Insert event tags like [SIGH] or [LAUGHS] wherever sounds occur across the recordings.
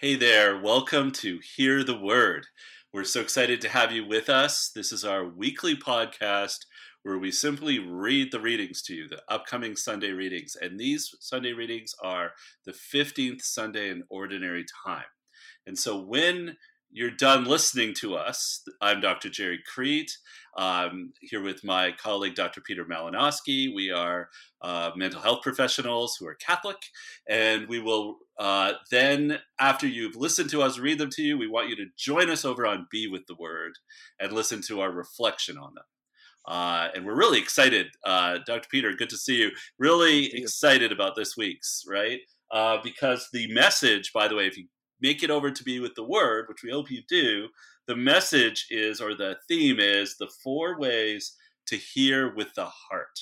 Hey there, welcome to Hear the Word. We're so excited to have you with us. This is our weekly podcast where we simply read the readings to you, the upcoming Sunday readings. And these Sunday readings are the 15th Sunday in Ordinary Time. And so when you're done listening to us, I'm Dr. Gerry Crete. I'm here with my colleague, Dr. Peter Malinowski. We are uh, mental health professionals who are Catholic, and we will uh, then, after you've listened to us read them to you, we want you to join us over on Be with the Word and listen to our reflection on them. Uh, and we're really excited, uh, Dr. Peter. Good to see you. Really excited about this week's, right? Uh, because the message, by the way, if you make it over to be with the Word, which we hope you do, the message is, or the theme is, the four ways to hear with the heart.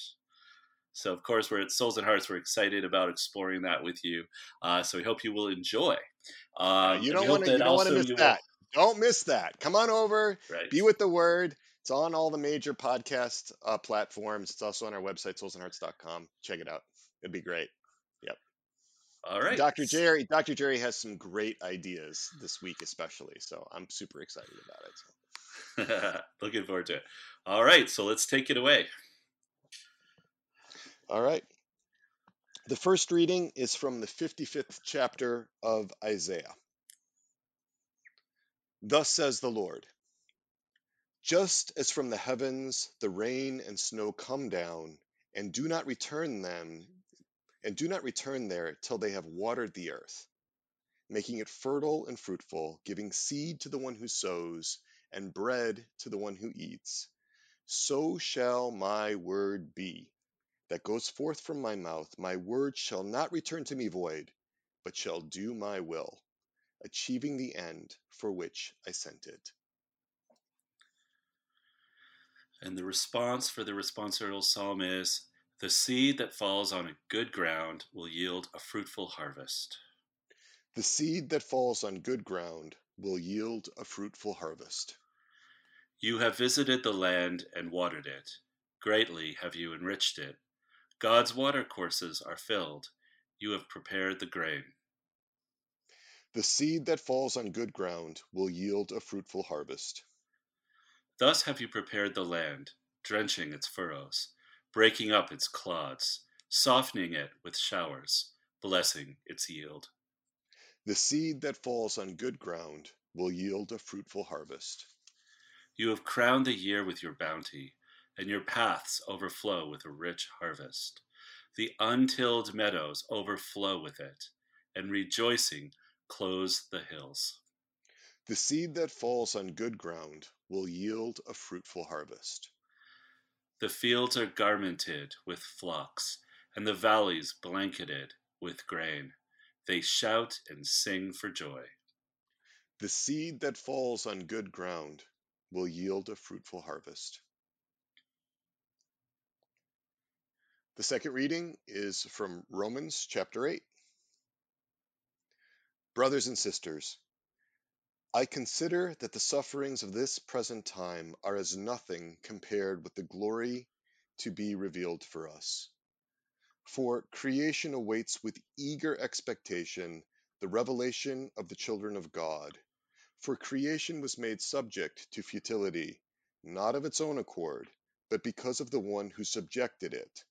So, of course, we're at Souls and Hearts. We're excited about exploring that with you. Uh, so, we hope you will enjoy. Uh, you don't want to. You don't want to miss that. Will... Don't miss that. Come on over. Right. Be with the Word. It's on all the major podcast uh, platforms. It's also on our website, soulsandhearts.com. Check it out. It'd be great. All right. Dr. Gerry, Dr. Gerry has some great ideas this week, especially. So I'm super excited about it. So. [LAUGHS] Looking forward to it. All right. So let's take it away. All right. The first reading is from the 55th chapter of Isaiah. Thus says the Lord just as from the heavens the rain and snow come down, and do not return them, and do not return there till they have watered the earth, making it fertile and fruitful, giving seed to the one who sows, and bread to the one who eats, so shall my word be that goes forth from my mouth. My word shall not return to me void, but shall do my will, achieving the end for which I sent it. And the response for the responsorial psalm is The seed that falls on a good ground will yield a fruitful harvest. The seed that falls on good ground will yield a fruitful harvest. You have visited the land and watered it. Greatly have you enriched it. God's watercourses are filled. You have prepared the grain. The seed that falls on good ground will yield a fruitful harvest. Thus have you prepared the land, drenching its furrows, breaking up its clods, softening it with showers, blessing its yield. The seed that falls on good ground will yield a fruitful harvest. You have crowned the year with your bounty, and your paths overflow with a rich harvest. The untilled meadows overflow with it, and rejoicing clothes the hills. The seed that falls on good ground will yield a fruitful harvest. The fields are garmented with flocks, and the valleys blanketed with grain. They shout and sing for joy. The seed that falls on good ground will yield a fruitful harvest. The second reading is from Romans chapter 8. Brothers and sisters, I consider that the sufferings of this present time are as nothing compared with the glory to be revealed for us. For creation awaits with eager expectation the revelation of the children of God. For creation was made subject to futility, not of its own accord, but because of the one who subjected it,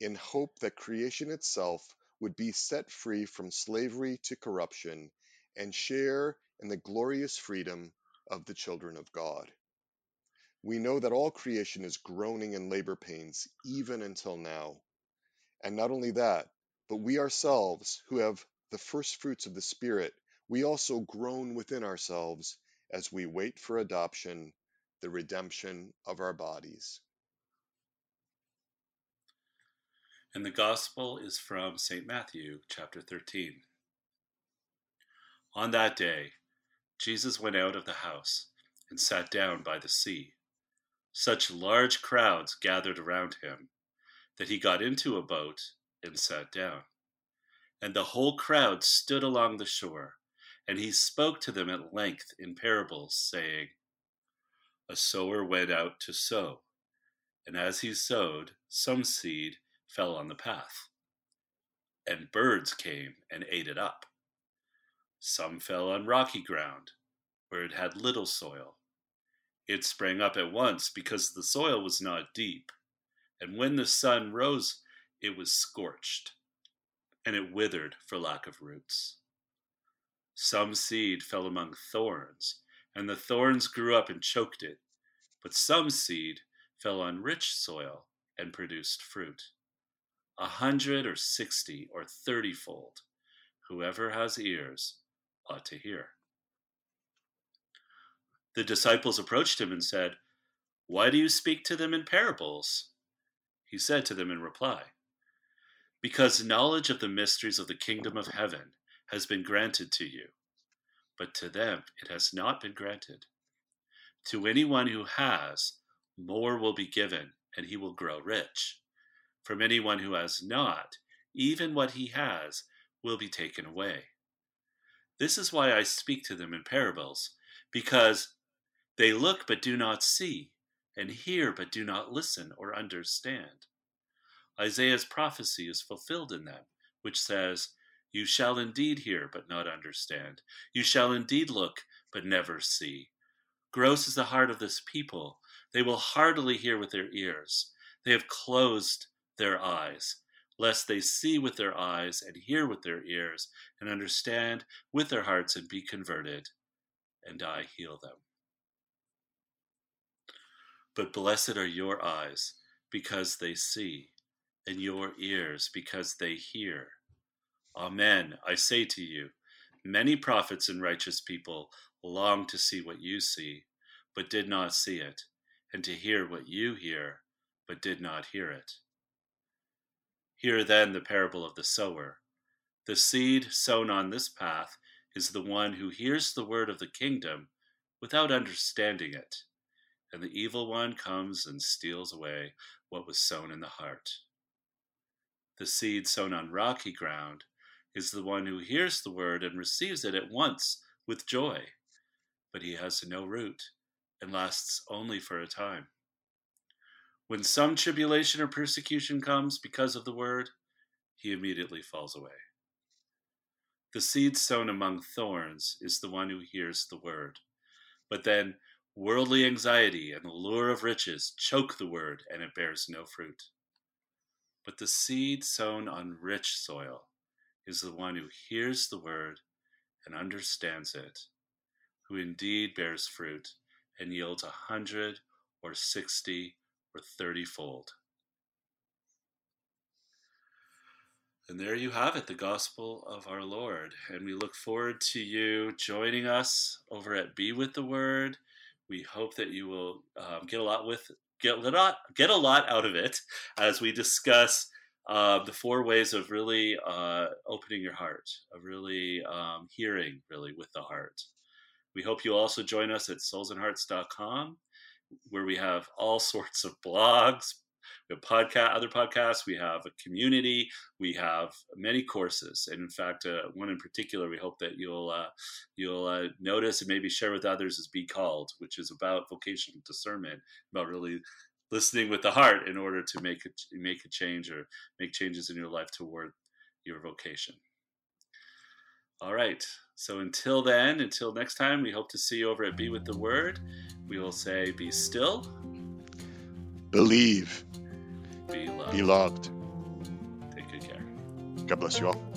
in hope that creation itself would be set free from slavery to corruption and share and the glorious freedom of the children of God. We know that all creation is groaning in labor pains even until now. And not only that, but we ourselves, who have the first fruits of the Spirit, we also groan within ourselves as we wait for adoption, the redemption of our bodies. And the Gospel is from St. Matthew, chapter 13. On that day, Jesus went out of the house and sat down by the sea. Such large crowds gathered around him that he got into a boat and sat down. And the whole crowd stood along the shore, and he spoke to them at length in parables, saying, A sower went out to sow, and as he sowed, some seed fell on the path, and birds came and ate it up. Some fell on rocky ground, where it had little soil. It sprang up at once because the soil was not deep, and when the sun rose, it was scorched, and it withered for lack of roots. Some seed fell among thorns, and the thorns grew up and choked it. But some seed fell on rich soil and produced fruit, a hundred or sixty or thirty fold. Whoever has ears ought to hear. The disciples approached him and said, Why do you speak to them in parables? He said to them in reply, Because knowledge of the mysteries of the kingdom of heaven has been granted to you, but to them it has not been granted. To anyone who has, more will be given, and he will grow rich. From anyone who has not, even what he has will be taken away. This is why I speak to them in parables, because they look but do not see, and hear but do not listen or understand. Isaiah's prophecy is fulfilled in them, which says, You shall indeed hear but not understand. You shall indeed look but never see. Gross is the heart of this people. They will hardly hear with their ears. They have closed their eyes, lest they see with their eyes and hear with their ears and understand with their hearts and be converted, and I heal them. But blessed are your eyes because they see, and your ears because they hear. Amen. I say to you, many prophets and righteous people long to see what you see, but did not see it, and to hear what you hear, but did not hear it. Hear then the parable of the sower. The seed sown on this path is the one who hears the word of the kingdom without understanding it, and the evil one comes and steals away what was sown in the heart. The seed sown on rocky ground is the one who hears the word and receives it at once with joy, but he has no root and lasts only for a time. When some tribulation or persecution comes because of the word, he immediately falls away. The seed sown among thorns is the one who hears the word. But then worldly anxiety and the lure of riches choke the word, and it bears no fruit. But the seed sown on rich soil is the one who hears the word and understands it, who indeed bears fruit and yields a hundred or sixty or thirty fold. And there you have it, the gospel of our Lord. And we look forward to you joining us over at Be with the Word. We hope that you will um, get a lot with get a lot get a lot out of it as we discuss uh, the four ways of really uh, opening your heart, of really um, hearing, really with the heart. We hope you also join us at soulsandhearts.com, where we have all sorts of blogs, we have podcast, other podcasts, we have a community, we have many courses, and in fact, uh, one in particular, we hope that you'll uh, you'll uh, notice and maybe share with others is "Be Called," which is about vocational discernment, about really listening with the heart in order to make a, make a change or make changes in your life toward your vocation. All right. So until then, until next time, we hope to see you over at Be with the Word. We will say, Be still, Believe, be loved. be loved. Take good care. God bless you all.